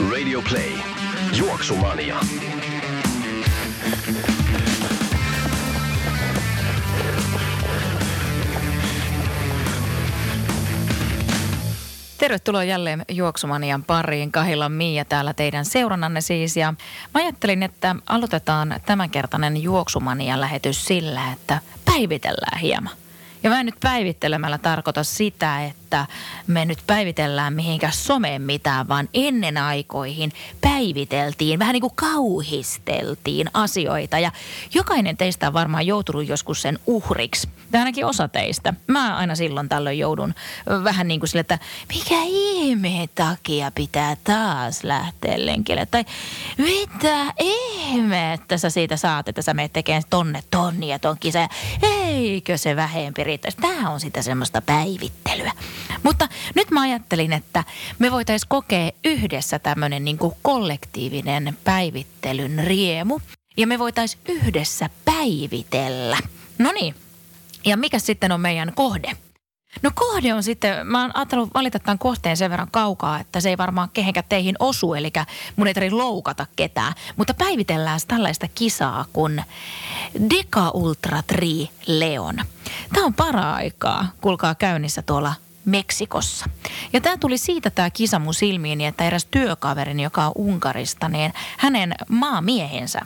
Radio Play. Juoksumania. Tervetuloa jälleen Juoksumanian pariin. Kahilla Miia täällä teidän seurannanne siis. Ja mä ajattelin, että aloitetaan tämänkertainen Juoksumanian lähetys sillä, että päivitellään hieman. Ja mä en nyt päivittelemällä tarkoita sitä, että me nyt päivitellään mihinkään someen mitään, vaan ennen aikoihin päiviteltiin, vähän niin kuin kauhisteltiin asioita. Ja jokainen teistä on varmaan joutunut joskus sen uhriksi. Tai ainakin osa teistä. Mä aina silloin tällöin joudun vähän niin kuin sille, että mikä ihme takia pitää taas lähteä lenkille. Tai mitä ihmettä sä siitä saat, että sä menet tekemään tonne tonni ja ton kisa. Eikö se vähempi riittäisi? Tämä on sitä semmoista päivittelyä. Mutta nyt mä ajattelin, että me voitaisiin kokea yhdessä tämmöinen niin kuin kollektiivinen päivittelyn riemu. Ja me voitaisiin yhdessä päivitellä. No niin, ja mikä sitten on meidän kohde? No kohde on sitten, mä oon ajatellut valita tämän kohteen sen verran kaukaa, että se ei varmaan kehenkään teihin osu, eli mun ei tarvitse loukata ketään. Mutta päivitellään tällaista kisaa kuin Deca Ultra Tri Leon. Tämä on para-aikaa, kuulkaa käynnissä tuolla Meksikossa. Ja tämä tuli siitä tämä kisa mun silmiini, että eräs työkaverini, joka on Unkarista, niin hänen maamiehensä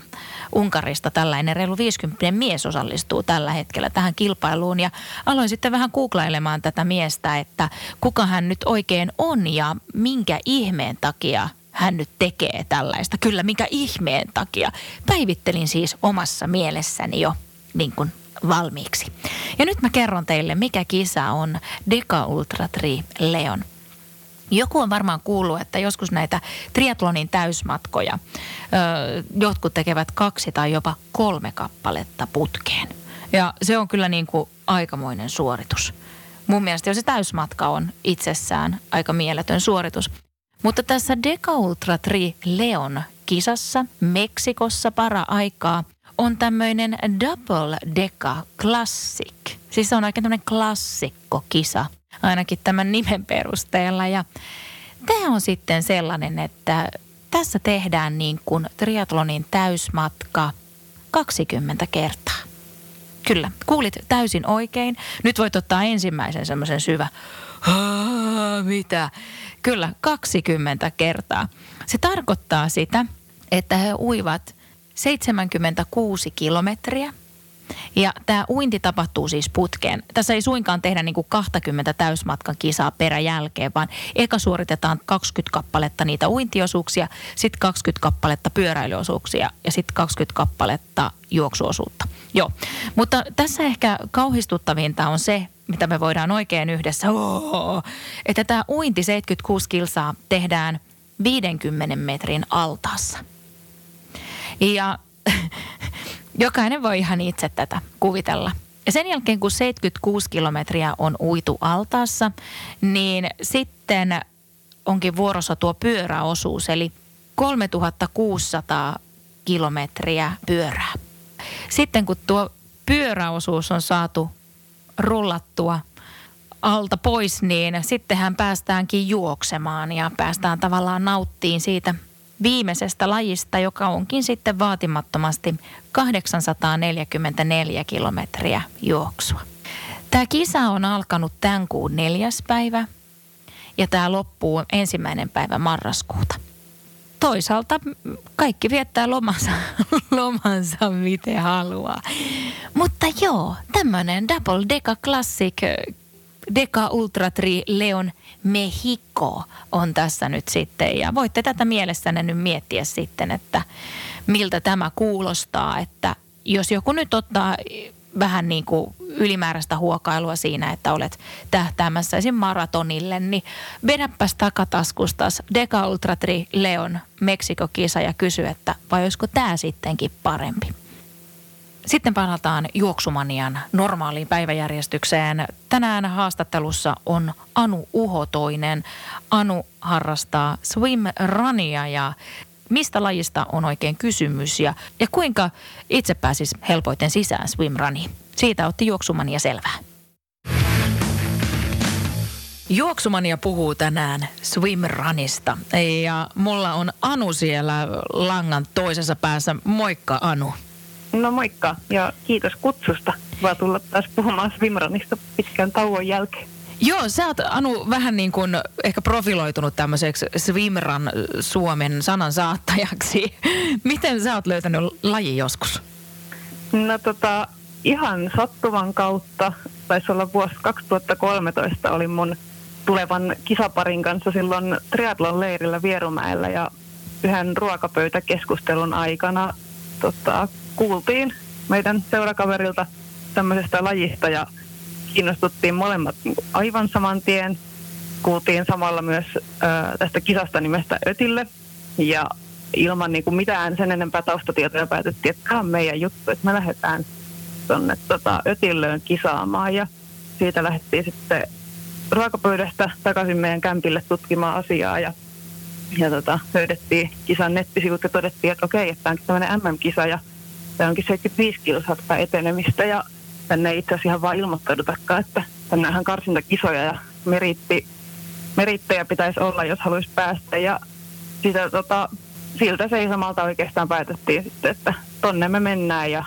Unkarista tällainen reilu 50 mies osallistuu tällä hetkellä tähän kilpailuun. Ja aloin sitten vähän googlailemaan tätä miestä, että kuka hän nyt oikein on ja minkä ihmeen takia hän nyt tekee tällaista. Kyllä, minkä ihmeen takia. Päivittelin siis omassa mielessäni jo niin kuin valmiiksi. Ja nyt mä kerron teille, mikä kisa on Deca Ultra Tri Leon. Joku on varmaan kuullut, että joskus näitä triatlonin täysmatkoja ö, jotkut tekevät kaksi tai jopa kolme kappaletta putkeen. Ja se on kyllä niin kuin aikamoinen suoritus. Mun mielestä jo se täysmatka on itsessään aika mieletön suoritus. Mutta tässä Deca Ultra Tri Leon kisassa Meksikossa para aikaa on tämmöinen Double Deca Classic. Siis se on aika tämmöinen klassikko kisa, ainakin tämän nimen perusteella. Ja tämä on sitten sellainen, että tässä tehdään niin kuin triatlonin täysmatka 20 kertaa. Kyllä, kuulit täysin oikein. Nyt voit ottaa ensimmäisen semmoisen syvä. Mitä? Kyllä, 20 kertaa. Se tarkoittaa sitä, että he uivat 76 kilometriä. Ja tämä uinti tapahtuu siis putkeen. Tässä ei suinkaan tehdä niin kuin 20 täysmatkan kisaa peräjälkeen, vaan eka suoritetaan 20 kappaletta niitä uintiosuuksia, sitten 20 kappaletta pyöräilyosuuksia ja sitten 20 kappaletta juoksuosuutta. Joo, mutta tässä ehkä kauhistuttavinta on se, mitä me voidaan oikein yhdessä, oh, että tämä uinti 76 kilsaa tehdään 50 metrin altaassa. Ja jokainen voi ihan itse tätä kuvitella. Ja sen jälkeen, kun 76 kilometriä on uitu altaassa, niin sitten onkin vuorossa tuo pyöräosuus, eli 3600 kilometriä pyörää. Sitten kun tuo pyöräosuus on saatu rullattua alta pois, niin sittenhän päästäänkin juoksemaan ja päästään tavallaan nauttiin siitä viimeisestä lajista, joka onkin sitten vaatimattomasti 844 kilometriä juoksua. Tämä kisa on alkanut tämän kuun neljäs päivä ja tämä loppuu ensimmäinen päivä marraskuuta. Toisaalta kaikki viettää lomansa, lomansa miten haluaa. Mutta joo, tämmöinen Double Deca Classic Deca Ultra Tri Leon Mexico on tässä nyt sitten. Ja voitte tätä mielessänne nyt miettiä sitten, että miltä tämä kuulostaa, että jos joku nyt ottaa vähän niin kuin ylimääräistä huokailua siinä, että olet tähtäämässä esim. maratonille, niin vedäpäs takataskustas Deca Ultra Tri Leon Meksikokisa ja kysy, että vai olisiko tämä sittenkin parempi. Sitten palataan juoksumanian normaaliin päiväjärjestykseen. Tänään haastattelussa on Anu Uhotoinen. Anu harrastaa swimrunia ja mistä lajista on oikein kysymys ja, ja kuinka itse pääsis helpoiten sisään swimruniin. Siitä otti juoksumania selvää. Juoksumania puhuu tänään swimrunista ja mulla on Anu siellä langan toisessa päässä. Moikka Anu. No moikka ja kiitos kutsusta. Vaan tulla taas puhumaan swimrunista pitkän tauon jälkeen. Joo, sä oot Anu vähän niin kuin ehkä profiloitunut tämmöiseksi swimran Suomen sanan saattajaksi. Miten sä oot löytänyt laji joskus? No tota, ihan sattuvan kautta, taisi olla vuosi 2013, oli mun tulevan kisaparin kanssa silloin triatlon leirillä Vierumäellä ja yhden ruokapöytäkeskustelun aikana tota, kuultiin meidän seurakaverilta tämmöisestä lajista ja kiinnostuttiin molemmat niin aivan saman tien. Kuultiin samalla myös ää, tästä kisasta nimestä Ötille ja ilman niin kuin mitään sen enempää taustatietoja päätettiin, että tämä on meidän juttu, että me lähdetään tuonne tota, Ötillöön kisaamaan ja siitä lähdettiin sitten ruokapöydästä takaisin meidän kämpille tutkimaan asiaa ja, ja tota, löydettiin kisan nettisivut ja todettiin, että okei, että tämä onkin tämmöinen MM-kisa ja tämä onkin 75 kilsaa etenemistä. Ja tänne ei itse asiassa ihan vaan ilmoittaudutakaan, että tänne on karsintakisoja ja meritti, merittejä pitäisi olla, jos haluaisi päästä. Ja sitä, tota, siltä seisomalta oikeastaan päätettiin sitten, että tonne me mennään. Ja,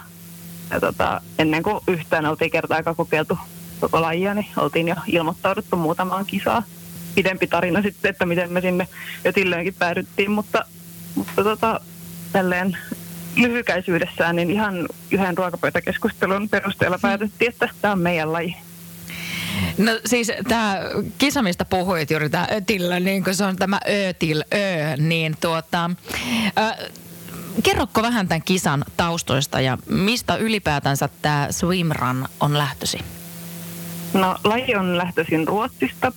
ja tota, ennen kuin yhtään oltiin kertaakaan kokeiltu koko lajia, niin oltiin jo ilmoittauduttu muutamaan kisaa. Pidempi tarina sitten, että miten me sinne Ötillöönkin päädyttiin, mutta, mutta tota, tälleen lyhykäisyydessään, niin ihan yhden ruokapöytäkeskustelun perusteella päätettiin, että tämä on meidän laji. No siis tämä kisa, mistä puhuit juuri tämä Ötillä, niin kuin se on tämä Ötil Ö, niin tuota, äh, kerrokko vähän tämän kisan taustoista ja mistä ylipäätänsä tämä swimrun on lähtösi? No laji on lähtöisin Ruotsista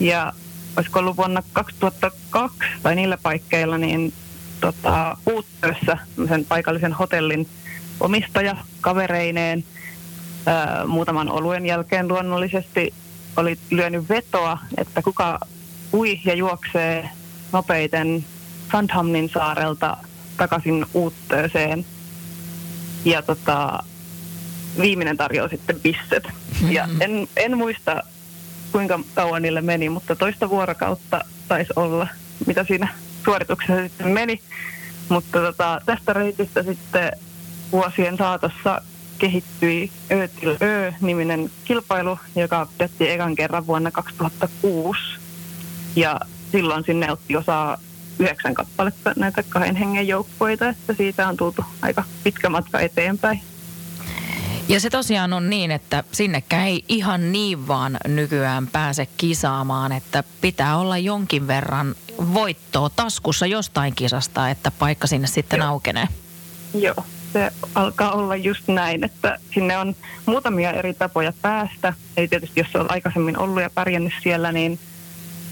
ja olisiko ollut vuonna 2002 tai niillä paikkeilla, niin tota, Uuttössä sen paikallisen hotellin omistaja kavereineen ää, muutaman oluen jälkeen luonnollisesti oli lyönyt vetoa, että kuka ui ja juoksee nopeiten Sandhamnin saarelta takaisin Uuttööseen. Ja tota, viimeinen tarjoaa sitten pisset. Ja en, en muista, kuinka kauan niille meni, mutta toista vuorokautta taisi olla, mitä siinä suorituksessa sitten meni. Mutta tota, tästä reitistä sitten vuosien saatossa kehittyi Ötil Ö-niminen kilpailu, joka pidettiin ekan kerran vuonna 2006. Ja silloin sinne otti osaa yhdeksän kappaletta näitä kahden hengen joukkoita, että siitä on tultu aika pitkä matka eteenpäin. Ja se tosiaan on niin, että sinnekään ei ihan niin vaan nykyään pääse kisaamaan, että pitää olla jonkin verran voittoa taskussa jostain kisasta, että paikka sinne sitten Joo. aukenee. Joo, se alkaa olla just näin, että sinne on muutamia eri tapoja päästä. Eli tietysti jos on aikaisemmin ollut ja pärjännyt siellä, niin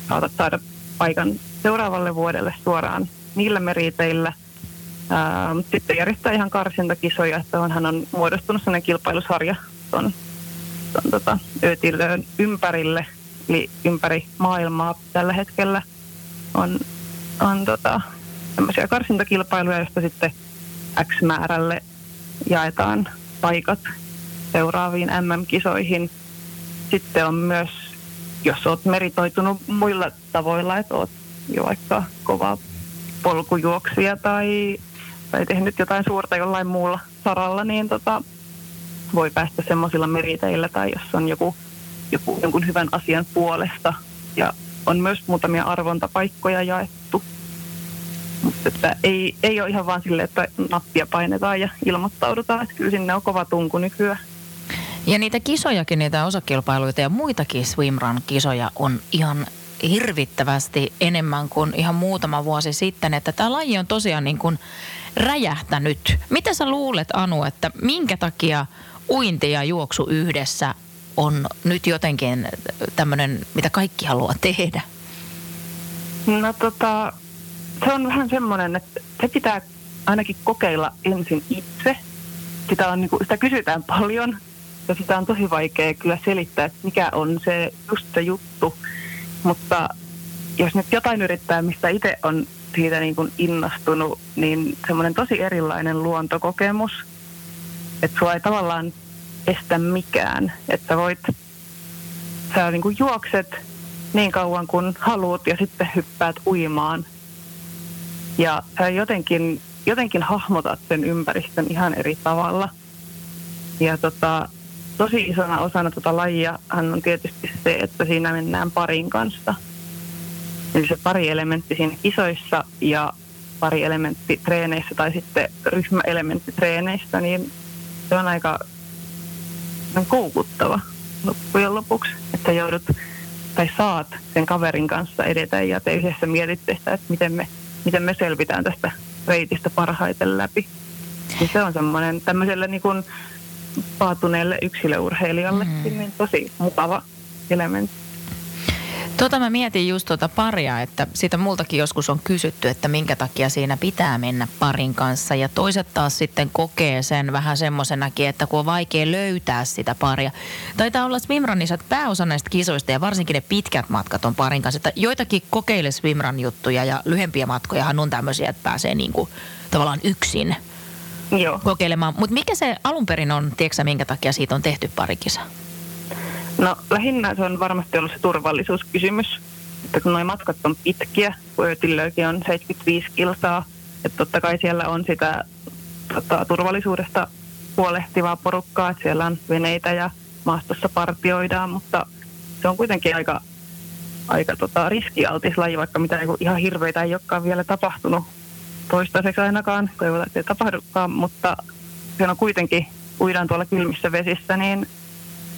saatat saada paikan seuraavalle vuodelle suoraan niillä meriteillä – Ää, sitten järjestää ihan karsintakisoja, että onhan on muodostunut sellainen kilpailusarja tuon, tuon tota, Ötilöön ympärille, eli ympäri maailmaa tällä hetkellä on, on tota, sellaisia karsintakilpailuja, joista sitten X määrälle jaetaan paikat seuraaviin MM-kisoihin. Sitten on myös, jos olet meritoitunut muilla tavoilla, että olet jo vaikka kova polkujuoksija tai tai tehnyt jotain suurta jollain muulla saralla, niin tota, voi päästä semmoisilla meriteillä tai jos on joku, joku jonkun hyvän asian puolesta. Ja on myös muutamia arvontapaikkoja jaettu. Mutta että ei, ei ole ihan vaan sille, että nappia painetaan ja ilmoittaudutaan. Että kyllä sinne on kova tunku nykyään. Ja niitä kisojakin, niitä osakilpailuita ja muitakin swimrun-kisoja on ihan hirvittävästi enemmän kuin ihan muutama vuosi sitten. Että tämä laji on tosiaan niin kuin räjähtänyt. Mitä sä luulet, Anu, että minkä takia uinti ja juoksu yhdessä on nyt jotenkin tämmöinen, mitä kaikki haluaa tehdä? No tota, se on vähän semmoinen, että se pitää ainakin kokeilla ensin itse. Sitä, on, niin kuin, sitä kysytään paljon ja sitä on tosi vaikea kyllä selittää, että mikä on se just se juttu. Mutta jos nyt jotain yrittää, mistä itse on siitä niin kuin innostunut, niin semmoinen tosi erilainen luontokokemus, että sua ei tavallaan estä mikään, että voit, sä niin kuin juokset niin kauan kuin haluat ja sitten hyppäät uimaan. Ja sä jotenkin, jotenkin hahmotat sen ympäristön ihan eri tavalla. Ja tota, tosi isona osana tuota lajia hän on tietysti se, että siinä mennään parin kanssa. Eli se pari elementti siinä isoissa ja pari elementti treeneissä tai sitten ryhmäelementti treeneissä, niin se on aika koukuttava loppujen lopuksi, että joudut tai saat sen kaverin kanssa edetä ja te yhdessä mietitte sitä, että miten me, miten me selvitään tästä reitistä parhaiten läpi. Niin se on semmoinen tämmöiselle niin kuin paatuneelle yksilöurheilijalle mm. niin tosi mukava elementti. Tota mä mietin just tuota paria, että siitä multakin joskus on kysytty, että minkä takia siinä pitää mennä parin kanssa. Ja toiset taas sitten kokee sen vähän semmoisenakin, että kun on vaikea löytää sitä paria. Taitaa olla swimrunissa, että pääosa näistä kisoista ja varsinkin ne pitkät matkat on parin kanssa. Että joitakin kokeile swimrun juttuja ja lyhempiä matkojahan on tämmöisiä, että pääsee niinku tavallaan yksin Joo. kokeilemaan. Mutta mikä se alun perin on, tiedätkö minkä takia siitä on tehty parikisa? No lähinnä se on varmasti ollut se turvallisuuskysymys, että kun nuo matkat on pitkiä, Öötillöikin on 75 kilsaa, että totta kai siellä on sitä tota, turvallisuudesta huolehtivaa porukkaa, että siellä on veneitä ja maastossa partioidaan, mutta se on kuitenkin aika, aika tota, riskialtis laji, vaikka mitä niin ihan hirveitä ei olekaan vielä tapahtunut toistaiseksi ainakaan, toivotaan, että ei tapahdukaan, mutta se on kuitenkin, uidaan tuolla kylmissä vesissä, niin,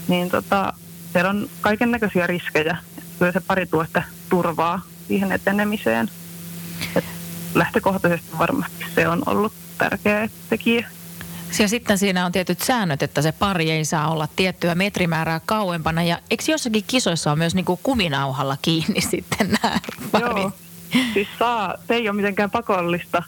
niin tota, siellä on kaiken näköisiä riskejä. Kyllä se pari tuosta turvaa siihen etenemiseen. Et lähtökohtaisesti varmasti se on ollut tärkeä tekijä. Ja sitten siinä on tietyt säännöt, että se pari ei saa olla tiettyä metrimäärää kauempana. Ja eikö jossakin kisoissa on myös niin kuin kuminauhalla kiinni sitten nämä pari? Joo, siis saa, se ei ole mitenkään pakollista,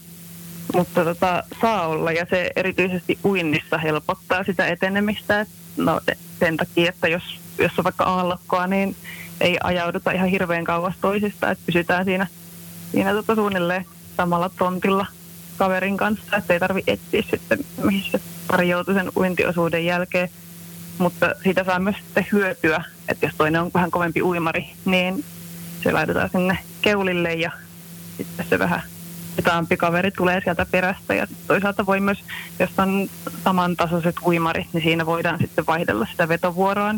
mutta tota, saa olla. Ja se erityisesti uinnissa helpottaa sitä etenemistä. No sen takia, että jos jos on vaikka aallokkoa, niin ei ajauduta ihan hirveän kauas toisista, että pysytään siinä, siinä tota suunnilleen samalla tontilla kaverin kanssa, että ei tarvi etsiä sitten, missä pari joutui sen uintiosuuden jälkeen. Mutta siitä saa myös sitten hyötyä, että jos toinen on vähän kovempi uimari, niin se laitetaan sinne keulille ja sitten se vähän hitaampi kaveri tulee sieltä perästä. Ja toisaalta voi myös, jos on samantasoiset uimarit, niin siinä voidaan sitten vaihdella sitä vetovuoroa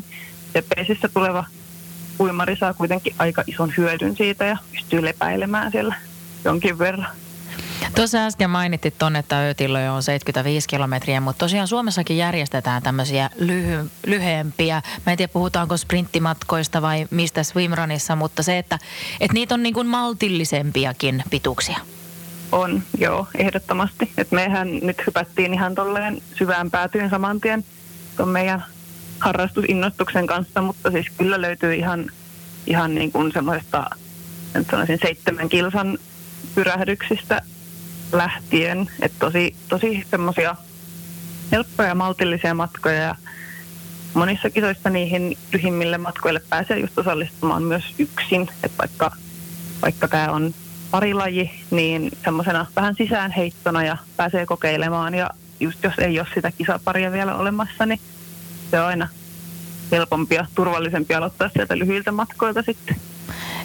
peesissä tuleva uimari saa kuitenkin aika ison hyödyn siitä ja pystyy lepäilemään siellä jonkin verran. Tuossa äsken mainittit tuonne, että Öötilloja on 75 kilometriä, mutta tosiaan Suomessakin järjestetään tämmöisiä lyhy- lyhyempiä. Mä en tiedä, puhutaanko sprinttimatkoista vai mistä swimrunissa, mutta se, että, että niitä on niin kuin maltillisempiakin pituuksia. On, joo, ehdottomasti. Et mehän nyt hypättiin ihan tolleen syvään päätyyn saman tien tuon meidän harrastusinnostuksen kanssa, mutta siis kyllä löytyy ihan, ihan niin kuin semmoista seitsemän kilsan pyrähdyksistä lähtien, että tosi, tosi semmoisia helppoja ja maltillisia matkoja. Ja monissa kisoissa niihin lyhimmille matkoille pääsee just osallistumaan myös yksin, että vaikka, vaikka tämä on parilaji, niin semmoisena vähän sisäänheittona ja pääsee kokeilemaan. Ja just jos ei ole sitä kisaparia vielä olemassa, niin se on aina helpompi ja turvallisempi aloittaa sieltä lyhyiltä matkoilta sitten.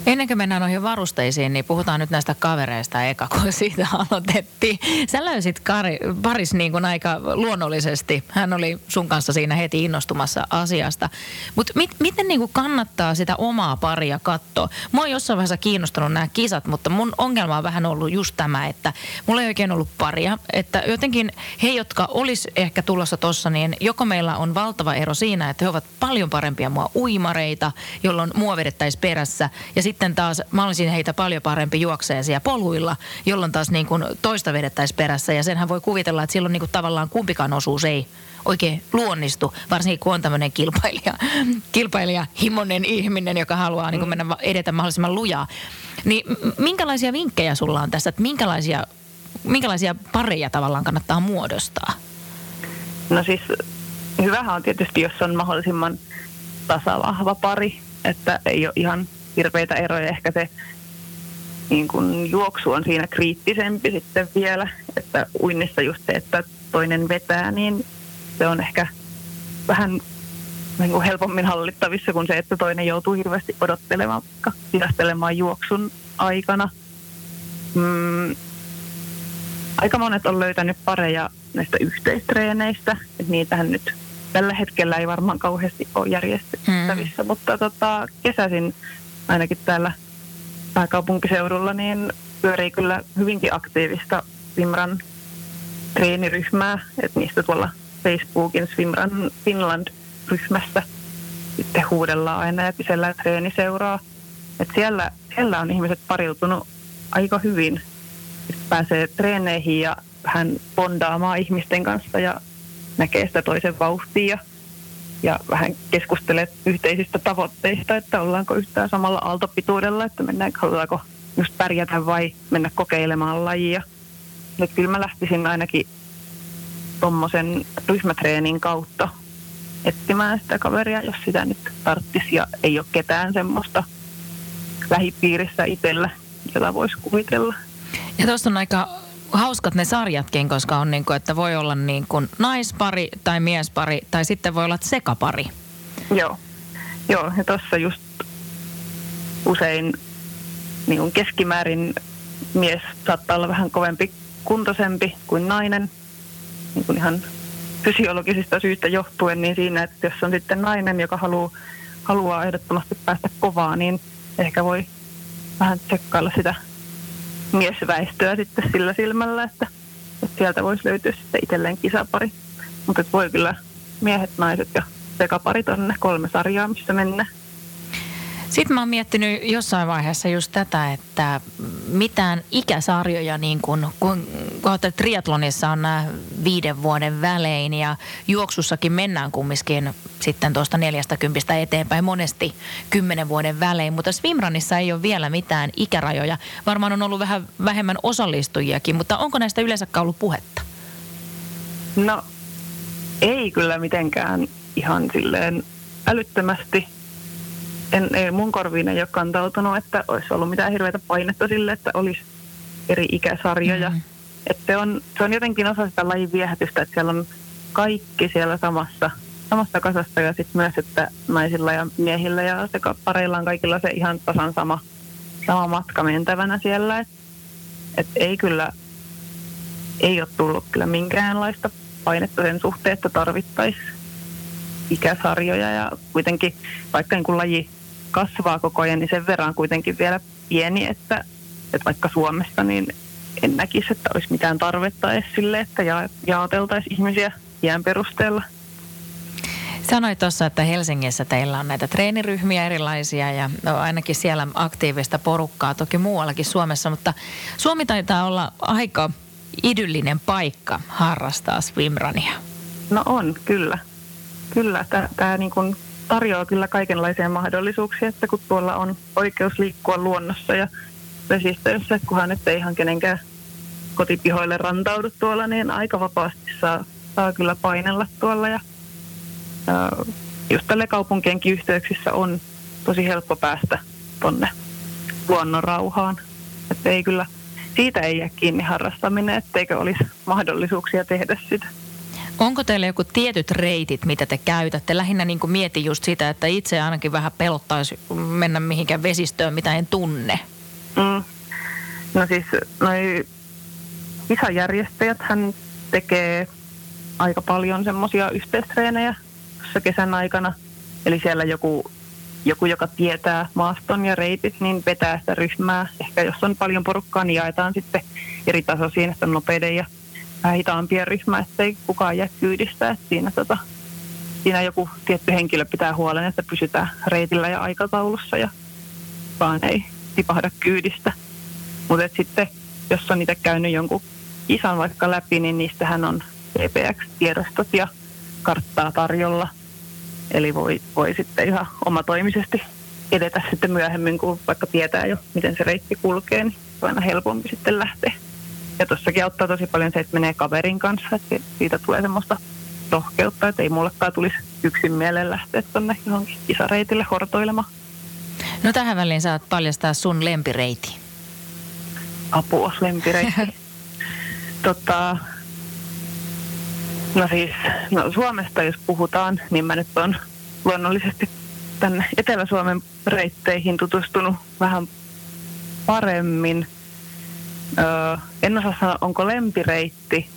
Ennen kuin mennään noihin varusteisiin, niin puhutaan nyt näistä kavereista eka, kun siitä aloitettiin. Sä löysit Kari, Paris niin kuin aika luonnollisesti. Hän oli sun kanssa siinä heti innostumassa asiasta. Mutta mit, miten niin kuin kannattaa sitä omaa paria katsoa? Mua on jossain vaiheessa kiinnostanut nämä kisat, mutta mun ongelma on vähän ollut just tämä, että mulla ei oikein ollut paria. Että jotenkin he, jotka olis ehkä tulossa tossa, niin joko meillä on valtava ero siinä, että he ovat paljon parempia mua uimareita, jolloin mua vedettäisiin perässä. Ja sitten taas mä olisin heitä paljon parempi juokseen siellä poluilla, jolloin taas niin kuin toista vedettäisiin perässä. Ja senhän voi kuvitella, että silloin niin kuin tavallaan kumpikaan osuus ei oikein luonnistu, varsinkin kun on tämmöinen kilpailija, kilpailija himonen ihminen, joka haluaa niin kuin mennä edetä mahdollisimman lujaa. Niin minkälaisia vinkkejä sulla on tässä, että minkälaisia, minkälaisia pareja tavallaan kannattaa muodostaa? No siis hyvähän on tietysti, jos on mahdollisimman tasavahva pari, että ei ole ihan hirveitä eroja. Ehkä se niin kun juoksu on siinä kriittisempi sitten vielä, että uinnissa just se, että toinen vetää, niin se on ehkä vähän niin kuin helpommin hallittavissa kuin se, että toinen joutuu hirveästi odottelemaan, hidastelemaan juoksun aikana. Mm, aika monet on löytänyt pareja näistä yhteistreeneistä, että niitähän nyt tällä hetkellä ei varmaan kauheasti ole järjestettävissä, mm. mutta tota, kesäisin ainakin täällä pääkaupunkiseudulla niin pyörii kyllä hyvinkin aktiivista Simran treeniryhmää, että niistä tuolla Facebookin Swimran Finland-ryhmässä sitten huudellaan aina ja kysellään treeniseuraa. että siellä, siellä on ihmiset pariutunut aika hyvin. että pääsee treeneihin ja vähän bondaamaan ihmisten kanssa ja näkee sitä toisen vauhtia vähän keskustelee yhteisistä tavoitteista, että ollaanko yhtään samalla aaltopituudella, että mennäänkö, halutaanko just pärjätä vai mennä kokeilemaan lajia. Nyt kyllä mä lähtisin ainakin tuommoisen ryhmätreenin kautta etsimään sitä kaveria, jos sitä nyt tarttisi ja ei ole ketään semmoista lähipiirissä itsellä, jota voisi kuvitella. Ja tuossa on aika hauskat ne sarjatkin, koska on niin kuin, että voi olla niin kuin naispari tai miespari tai sitten voi olla sekapari. Joo, Joo ja tuossa just usein niin kuin keskimäärin mies saattaa olla vähän kovempi kuntoisempi kuin nainen, niin kuin ihan fysiologisista syistä johtuen, niin siinä, että jos on sitten nainen, joka haluaa, haluaa ehdottomasti päästä kovaa, niin ehkä voi vähän tsekkailla sitä miesväestöä sitten sillä silmällä, että, että sieltä voisi löytyä sitten itselleen kisapari. Mutta voi kyllä miehet, naiset ja sekaparit on kolme sarjaa, missä mennään. Sitten mä oon miettinyt jossain vaiheessa just tätä, että mitään ikäsarjoja, niin kun, kun kohta triatlonissa on nämä viiden vuoden välein ja juoksussakin mennään kumminkin sitten tuosta 40 eteenpäin monesti kymmenen vuoden välein, mutta swimranissa ei ole vielä mitään ikärajoja. Varmaan on ollut vähän vähemmän osallistujiakin, mutta onko näistä yleensä ollut puhetta? No ei kyllä mitenkään ihan silleen älyttömästi en, ei, mun korviin ei ole kantautunut, että olisi ollut mitään hirveätä painetta sille, että olisi eri ikäsarjoja. Mm. Että se, on, se on jotenkin osa sitä lajin viehätystä, että siellä on kaikki siellä samassa, samassa kasassa ja sitten myös, että naisilla ja miehillä ja sekä pareilla on kaikilla se ihan tasan sama, sama matka mentävänä siellä. Että et ei kyllä, ei ole tullut kyllä minkäänlaista painetta sen suhteen, että tarvittaisiin ikäsarjoja ja kuitenkin vaikka niin kuin laji kasvaa koko ajan, niin sen verran kuitenkin vielä pieni, että, että vaikka Suomessa niin en näkisi, että olisi mitään tarvetta edes sille, että ja, jaoteltaisiin ihmisiä iän perusteella. Sanoit tuossa, että Helsingissä teillä on näitä treeniryhmiä erilaisia ja no, ainakin siellä aktiivista porukkaa, toki muuallakin Suomessa, mutta Suomi taitaa olla aika idyllinen paikka harrastaa swimrania. No on, kyllä. Kyllä, tämä niin kuin tarjoaa kyllä kaikenlaisia mahdollisuuksia, että kun tuolla on oikeus liikkua luonnossa ja vesistöissä, kunhan nyt ei ihan kenenkään kotipihoille rantaudu tuolla, niin aika vapaasti saa, saa kyllä painella tuolla. Ja, ja just tälle kaupunkienkin yhteyksissä on tosi helppo päästä tonne luonnon rauhaan. Että ei kyllä, siitä ei jää kiinni harrastaminen, etteikö olisi mahdollisuuksia tehdä sitä. Onko teillä joku tietyt reitit, mitä te käytätte? Lähinnä niin kuin mietin just sitä, että itse ainakin vähän pelottaisi mennä mihinkään vesistöön, mitä en tunne. Mm. No siis noi kisajärjestäjät hän tekee aika paljon semmoisia yhteistreenejä tuossa kesän aikana. Eli siellä joku, joku, joka tietää maaston ja reitit, niin vetää sitä ryhmää. Ehkä jos on paljon porukkaa, niin jaetaan sitten eri tasoisiin, että on nopeiden ja vähän hitaampia ryhmä, ettei kukaan jää kyydistä. Että siinä, tota, siinä joku tietty henkilö pitää huolen, että pysytään reitillä ja aikataulussa. Ja kukaan ei tipahda kyydistä. Mutta sitten, jos on itse käynyt jonkun kisan vaikka läpi, niin niistähän on PPX-tiedostot ja karttaa tarjolla. Eli voi, voi sitten ihan omatoimisesti edetä sitten myöhemmin, kun vaikka tietää jo, miten se reitti kulkee, niin on aina helpompi sitten lähteä. Ja tuossakin auttaa tosi paljon se, että menee kaverin kanssa, että siitä tulee semmoista rohkeutta, että ei mullekaan tulisi yksin mieleen lähteä tuonne johonkin kisareitille hortoilemaan. No tähän väliin saat paljastaa sun lempireiti. Apua, lempireitti. tota, no siis, no Suomesta jos puhutaan, niin mä nyt on luonnollisesti tänne Etelä-Suomen reitteihin tutustunut vähän paremmin. Öö, en osaa sanoa, onko lempireitti,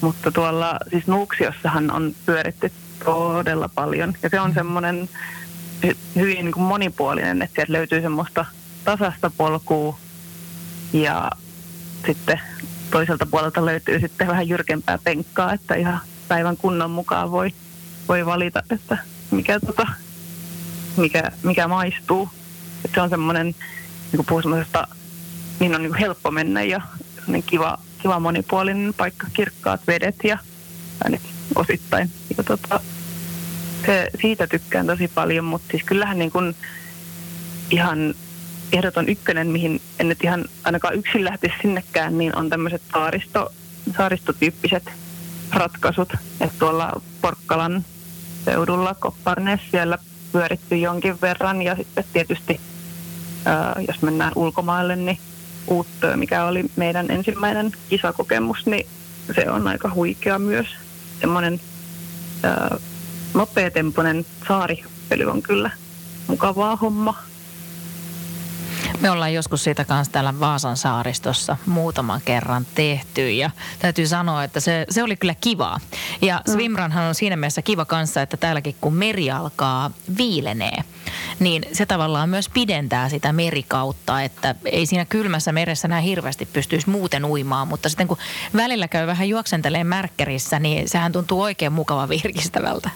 mutta tuolla siis Nuuksiossahan on pyöritty todella paljon. Ja se on semmoinen hyvin niin kuin monipuolinen, että sieltä löytyy semmoista tasasta polkua ja sitten toiselta puolelta löytyy sitten vähän jyrkempää penkkaa, että ihan päivän kunnon mukaan voi, voi valita, että mikä, tota, mikä, mikä maistuu. Että se on semmoinen, niin kuin puhuu semmoisesta, niin on niin helppo mennä ja kiva, kiva monipuolinen paikka, kirkkaat vedet ja ainakin osittain. Ja tota, se, siitä tykkään tosi paljon, mutta siis kyllähän niin kuin ihan ehdoton ykkönen, mihin en nyt ihan ainakaan yksin lähtisi sinnekään, niin on tämmöiset saaristo, saaristotyyppiset ratkaisut. Että tuolla Porkkalan seudulla Kopparnes siellä pyöritty jonkin verran ja sitten tietysti ää, jos mennään ulkomaille, niin Uuttöö, mikä oli meidän ensimmäinen kisakokemus, niin se on aika huikea myös. Semmoinen nopeatempoinen saaripeli on kyllä mukavaa homma. Me ollaan joskus siitä kanssa täällä Vaasan saaristossa muutaman kerran tehty ja täytyy sanoa, että se, se oli kyllä kivaa. Ja mm. Swimranhan on siinä mielessä kiva kanssa, että täälläkin kun meri alkaa viilenee, niin se tavallaan myös pidentää sitä merikautta, että ei siinä kylmässä meressä näin hirveästi pystyisi muuten uimaan, mutta sitten kun välillä käy vähän juoksentelee märkkärissä, niin sehän tuntuu oikein mukava virkistävältä.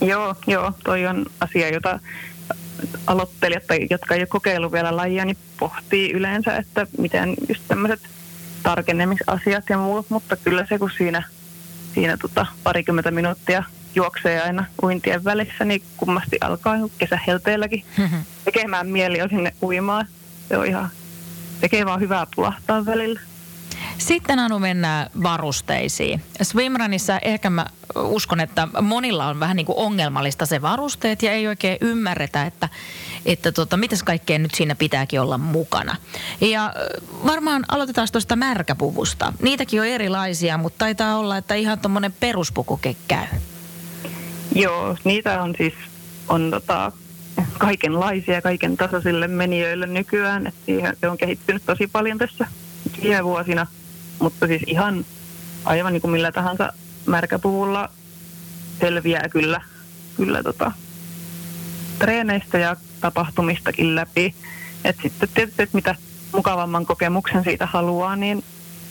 Joo, joo, toi on asia, jota aloittelijat, tai jotka ei ole kokeillut vielä lajia, niin pohtii yleensä, että miten just tämmöiset tarkennemisasiat ja muut, mutta kyllä se, kun siinä, siinä tota parikymmentä minuuttia juoksee aina uintien välissä, niin kummasti alkaa kesähelteelläkin tekemään mieli jo sinne uimaan. Se on ihan, tekee vaan hyvää pulahtaa välillä. Sitten Anu mennään varusteisiin. Swimranissa ehkä mä uskon, että monilla on vähän niin kuin ongelmallista se varusteet ja ei oikein ymmärretä, että, että tota, mitäs kaikkea nyt siinä pitääkin olla mukana. Ja varmaan aloitetaan tuosta märkäpuvusta. Niitäkin on erilaisia, mutta taitaa olla, että ihan tuommoinen peruspukuke käy. Joo, niitä on siis on tota, kaikenlaisia, kaiken tasoisille menijöille nykyään. Et se on kehittynyt tosi paljon tässä viime vuosina – mutta siis ihan aivan niin kuin millä tahansa märkäpuvulla selviää kyllä, kyllä tota, treeneistä ja tapahtumistakin läpi. Et sitten tietysti, että mitä mukavamman kokemuksen siitä haluaa, niin,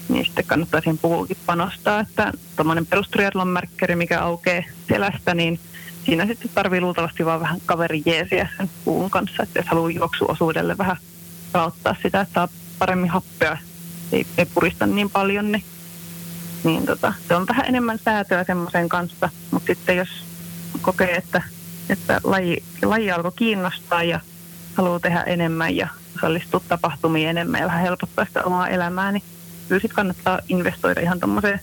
niin sitten kannattaa siihen puhuukin panostaa. Että tuommoinen perustriatlon märkkäri, mikä aukeaa selästä, niin siinä sitten tarvii luultavasti vaan vähän kaverin jeesiä sen puun kanssa. Että jos haluaa juoksuosuudelle vähän rauttaa sitä, että saa paremmin happea ei, ei purista niin paljon, niin, niin tota, se on vähän enemmän säätöä semmoisen kanssa. Mutta sitten jos kokee, että, että laji, laji alkoi kiinnostaa ja haluaa tehdä enemmän ja osallistua tapahtumiin enemmän ja vähän helpottaa sitä omaa elämää, niin kyllä sitten kannattaa investoida ihan tuommoiseen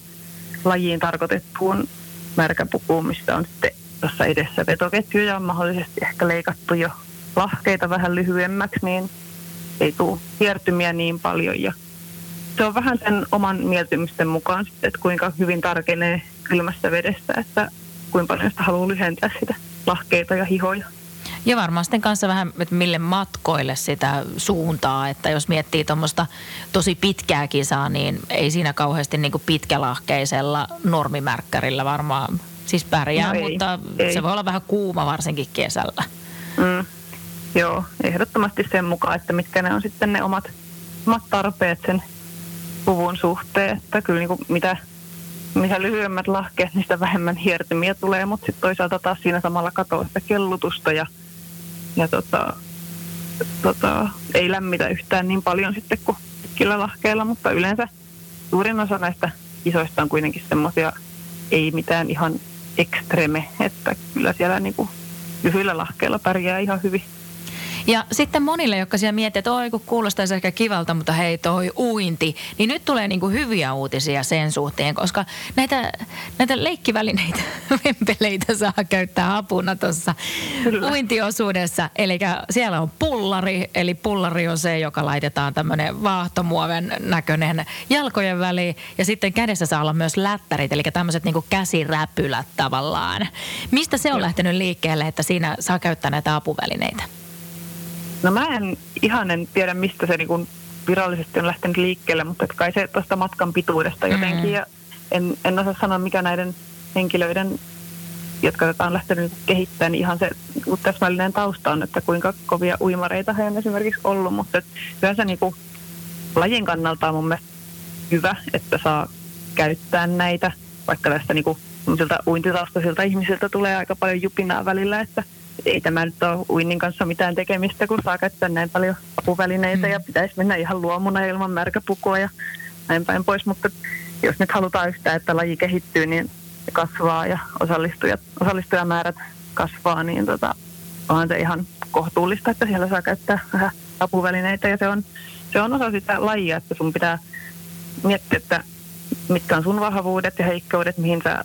lajiin tarkoitettuun märkäpukuun, mistä on sitten tuossa edessä vetoketjuja on mahdollisesti ehkä leikattu jo lahkeita vähän lyhyemmäksi, niin ei tule hiertymiä niin paljon ja se on vähän sen oman mieltymysten mukaan sitten, että kuinka hyvin tarkenee kylmästä vedestä, että kuinka paljon sitä haluaa lyhentää sitä lahkeita ja hihoja. Ja varmaan sitten kanssa vähän, että mille matkoille sitä suuntaa, että jos miettii tuommoista tosi pitkää kisaa, niin ei siinä kauheasti niin pitkälahkeisella normimärkkärillä varmaan siis pärjää, no ei, mutta ei. se voi olla vähän kuuma varsinkin kesällä. Mm, joo, ehdottomasti sen mukaan, että mitkä ne on sitten ne omat, omat tarpeet sen puvun suhteen, että kyllä niin kuin mitä, mitä lyhyemmät lahkeet, sitä vähemmän hiertymiä tulee, mutta sitten toisaalta taas siinä samalla katoaa sitä kellutusta ja, ja tota, tota, ei lämmitä yhtään niin paljon sitten kuin pitkillä lahkeilla, mutta yleensä suurin osa näistä isoista on kuitenkin semmoisia ei mitään ihan ekstreme, että kyllä siellä niin kuin lyhyillä lahkeilla pärjää ihan hyvin. Ja sitten monille, jotka siellä miettii, että oi kun kuulostaisi ehkä kivalta, mutta hei toi uinti, niin nyt tulee niin kuin hyviä uutisia sen suhteen, koska näitä, näitä leikkivälineitä, vempeleitä saa käyttää apuna tuossa uintiosuudessa. Eli siellä on pullari, eli pullari on se, joka laitetaan tämmöinen vaahtomuoven näköinen jalkojen väliin. Ja sitten kädessä saa olla myös lättärit, eli tämmöiset niin käsiräpylät tavallaan. Mistä se on lähtenyt liikkeelle, että siinä saa käyttää näitä apuvälineitä? No mä en ihan en tiedä, mistä se niin virallisesti on lähtenyt liikkeelle, mutta kai se tuosta matkan pituudesta jotenkin. Mm. Ja en, en osaa sanoa, mikä näiden henkilöiden, jotka tätä on lähtenyt kehittämään, niin ihan se niin täsmällinen tausta on, että kuinka kovia uimareita he on esimerkiksi ollut. Mutta kyllä se niin kuin, lajin kannalta on mun mielestä hyvä, että saa käyttää näitä, vaikka tästä niin kuin, uintitaustaisilta ihmisiltä tulee aika paljon jupinaa välillä, että – ei tämä nyt ole uinnin kanssa mitään tekemistä, kun saa käyttää näin paljon apuvälineitä mm. ja pitäisi mennä ihan luomuna ilman märkäpukua ja näin päin pois. Mutta jos nyt halutaan yhtään, että laji kehittyy, niin kasvaa ja osallistujat, osallistujamäärät kasvaa, niin tota, onhan se ihan kohtuullista, että siellä saa käyttää vähän apuvälineitä ja se on, se on osa sitä lajia, että sun pitää miettiä, että mitkä on sun vahvuudet ja heikkoudet, mihin sä,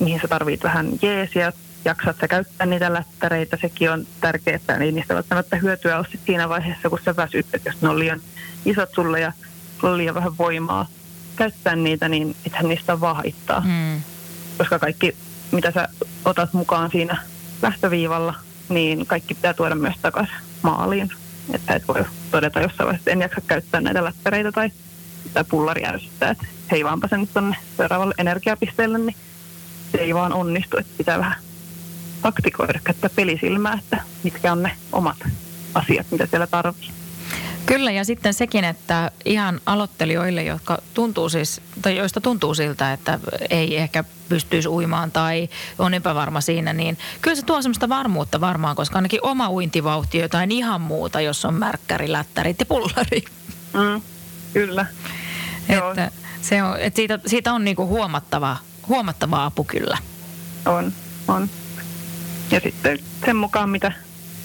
mihin sä tarvit vähän jeesiä, jaksat sä käyttää niitä lättäreitä, sekin on tärkeää, että ei niistä välttämättä hyötyä ole siinä vaiheessa, kun sä väsyt, että jos ne on liian isot sulle ja on liian vähän voimaa käyttää niitä, niin ethän niistä vaan haittaa. Mm. Koska kaikki, mitä sä otat mukaan siinä lähtöviivalla, niin kaikki pitää tuoda myös takaisin maaliin. Että et voi todeta jossain vaiheessa, että en jaksa käyttää näitä lättäreitä tai, tai pullari ärsyttää, että heivaanpa sen nyt tuonne seuraavalle energiapisteelle, niin se ei vaan onnistu, että pitää vähän taktikoida, käyttää pelisilmää, että mitkä on ne omat asiat, mitä siellä tarvii. Kyllä, ja sitten sekin, että ihan aloittelijoille, jotka tuntuu siis, tai joista tuntuu siltä, että ei ehkä pystyisi uimaan tai on epävarma siinä, niin kyllä se tuo semmoista varmuutta varmaan, koska ainakin oma uintivauhti jotain ihan muuta, jos on märkkäri, lättärit ja pullari. Mm, kyllä. Että, se on, että siitä, siitä on niinku huomattava, huomattava apu kyllä. On, on. Ja sitten sen mukaan, mitä,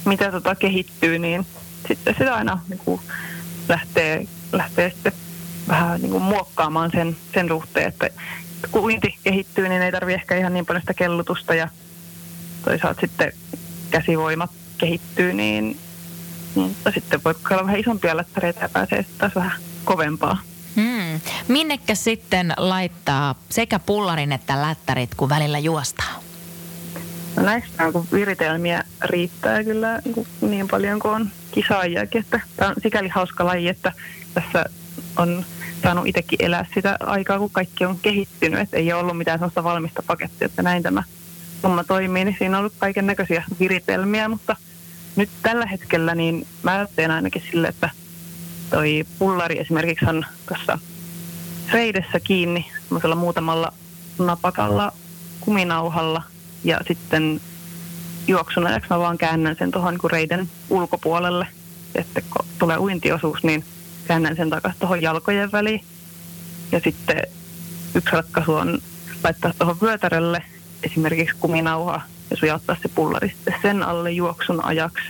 mitä tota kehittyy, niin sitten sitä aina niin kuin lähtee, lähtee sitten vähän niin kuin muokkaamaan sen, sen suhteen, että kun uinti kehittyy, niin ei tarvi ehkä ihan niin paljon sitä kellutusta ja toisaalta sitten käsivoimat kehittyy, niin, niin sitten voi olla vähän isompia lättäreitä ja pääsee taas vähän kovempaa. Hmm. Minnekä sitten laittaa sekä pullarin että lättärit, kun välillä juostaa? No näistä kun viritelmiä riittää kyllä niin, niin paljon kuin on kisaajiakin, että tämä on sikäli hauska laji, että tässä on saanut itsekin elää sitä aikaa, kun kaikki on kehittynyt, että ei ole ollut mitään sellaista valmista pakettia, että näin tämä homma toimii, niin siinä on ollut kaiken näköisiä viritelmiä, mutta nyt tällä hetkellä niin mä teen ainakin sille, että toi pullari esimerkiksi on tuossa reidessä kiinni muutamalla napakalla kuminauhalla – ja sitten juoksun ajaksi mä vaan käännän sen tuohon niin reiden ulkopuolelle. Ja sitten kun tulee uintiosuus, niin käännän sen takaisin tuohon jalkojen väliin. Ja sitten yksi ratkaisu on laittaa tuohon vyötärelle esimerkiksi kuminauha ja sujauttaa se pullari sitten sen alle juoksun ajaksi.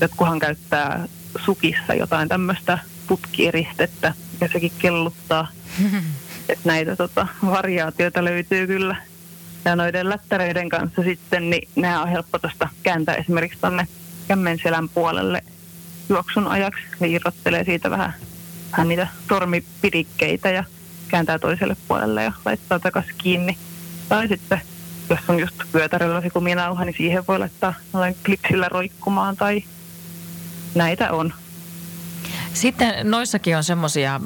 Jotkuhan käyttää sukissa jotain tämmöistä putkieristettä, ja sekin kelluttaa. että näitä tota, variaatioita löytyy kyllä. Ja noiden lättäreiden kanssa sitten, niin nämä on helppo tuosta kääntää esimerkiksi tuonne kämmenselän puolelle juoksun ajaksi. Irrottelee siitä vähän, vähän niitä sormipidikkeitä ja kääntää toiselle puolelle ja laittaa takaisin kiinni. Tai sitten, jos on just pyötärillä se kuminauha, niin siihen voi laittaa klipsillä roikkumaan tai näitä on. Sitten noissakin on semmoisia,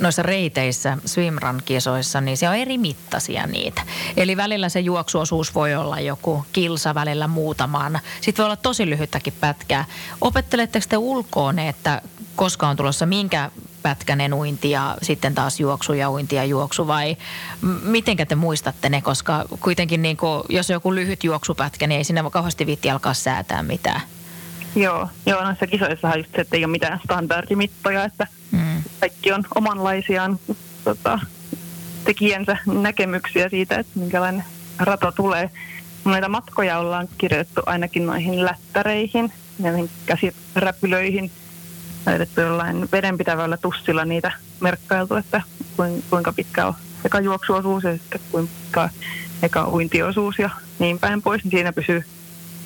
noissa reiteissä, swimrun-kisoissa, niin se on eri mittaisia niitä. Eli välillä se juoksuosuus voi olla joku kilsa, välillä muutaman. Sitten voi olla tosi lyhyttäkin pätkää. Opetteletteko te ulkoon, että koska on tulossa minkä pätkänen uinti ja sitten taas juoksu ja uinti ja juoksu vai mitenkä te muistatte ne, koska kuitenkin niin kuin, jos on joku lyhyt juoksupätkä, niin ei sinne kauheasti viitti alkaa säätää mitään. Joo, joo noissa kisoissahan just se, että ei ole mitään standardimittoja, että mm. kaikki on omanlaisiaan tota, tekijänsä näkemyksiä siitä, että minkälainen rata tulee. Näitä matkoja ollaan kirjoitettu ainakin noihin lättäreihin, näihin käsiräpylöihin, laitettu jollain vedenpitävällä tussilla niitä merkkailtu, että kuinka pitkä on eka juoksuosuus ja sitten kuinka eka uintiosuus ja niin päin pois, niin siinä pysyy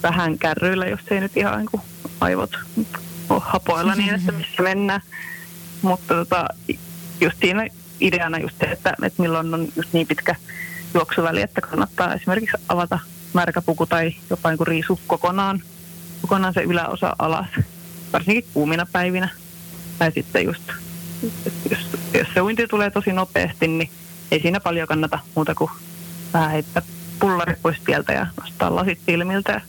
vähän kärryillä, jos ei nyt ihan niin aivot ole hapoilla niin, että missä mennään. Mutta tota, just siinä ideana just se, että, että milloin on just niin pitkä juoksuväli, että kannattaa esimerkiksi avata märkäpuku tai jopa niin riisu kokonaan, kokonaan se yläosa alas, varsinkin kuumina päivinä. Tai sitten just, jos, jos se uinti tulee tosi nopeasti, niin ei siinä paljon kannata muuta kuin vähän heittää pullari pois tieltä ja nostaa lasit silmiltä ja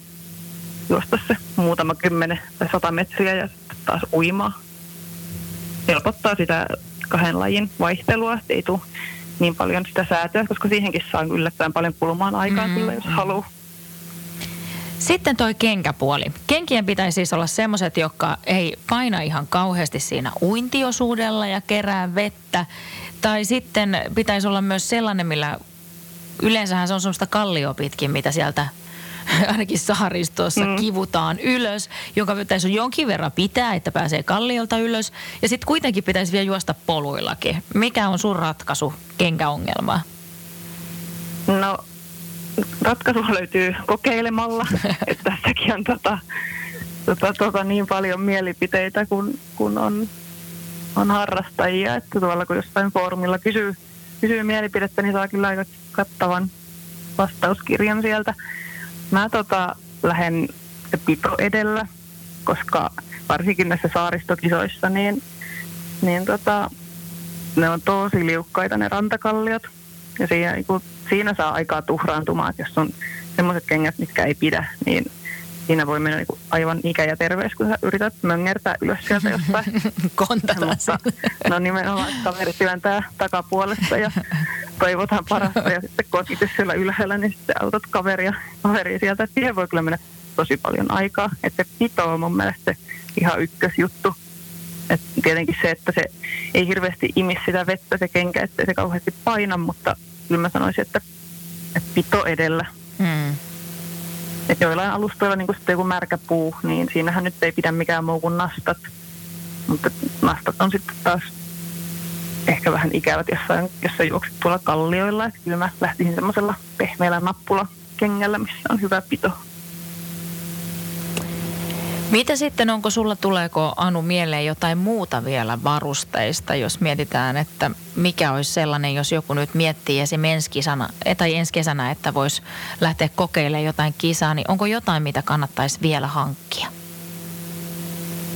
juosta se muutama kymmenen tai sata metriä ja sitten taas uimaa. Helpottaa sitä kahden lajin vaihtelua, että ei tule niin paljon sitä säätöä, koska siihenkin saa yllättäen paljon kulumaan aikaa mm. kyllä, jos haluaa. Sitten toi kenkäpuoli. Kenkien pitäisi siis olla semmoiset, jotka ei paina ihan kauheasti siinä uintiosuudella ja kerää vettä. Tai sitten pitäisi olla myös sellainen, millä yleensähän se on semmoista kalliopitkin, mitä sieltä ainakin saaristossa mm. kivutaan ylös, jonka pitäisi jonkin verran pitää, että pääsee kalliolta ylös. Ja sitten kuitenkin pitäisi vielä juosta poluillakin. Mikä on sun ratkaisu kenkäongelmaan? No ratkaisu löytyy kokeilemalla, että tässäkin on tota, tota, tota, niin paljon mielipiteitä, kun, kun on, on harrastajia, että tuolla kun jostain foorumilla kysyy, kysyy mielipidettä, niin saa kyllä aika kattavan vastauskirjan sieltä. Mä tota, lähden pito edellä, koska varsinkin näissä saaristokisoissa, niin, niin tota, ne on tosi liukkaita ne rantakalliot. Ja siinä, kun, siinä saa aikaa tuhraantumaan, että jos on semmoiset kengät, mitkä ei pidä, niin siinä voi mennä niin aivan ikä ja terveys, kun sä yrität möngärtää ylös sieltä jostain. Kontata Mutta, No nimenomaan kaveri työntää takapuolesta ja toivotaan parasta. Ja sitten kun itse siellä ylhäällä, niin sitten autat kaveria, kaveria sieltä. Että siihen voi kyllä mennä tosi paljon aikaa. Että se pito on mun mielestä ihan ykkösjuttu. Et tietenkin se, että se ei hirveästi imi sitä vettä se kenkä, ettei se kauheasti paina, mutta kyllä mä sanoisin, että, että pito edellä. Hmm. Että joillain alustoilla, niin kuin sitten joku märkä puu, niin siinähän nyt ei pidä mikään muu kuin nastat. Mutta nastat on sitten taas ehkä vähän ikävät jossain, jos juokset tuolla kallioilla. Että kyllä mä lähtisin semmoisella pehmeällä nappula kengällä, missä on hyvä pito. Mitä sitten, onko sulla, tuleeko Anu mieleen jotain muuta vielä varusteista, jos mietitään, että mikä olisi sellainen, jos joku nyt miettii esimerkiksi ensi, kisana, tai ensi kesänä, että voisi lähteä kokeilemaan jotain kisaa, niin onko jotain, mitä kannattaisi vielä hankkia?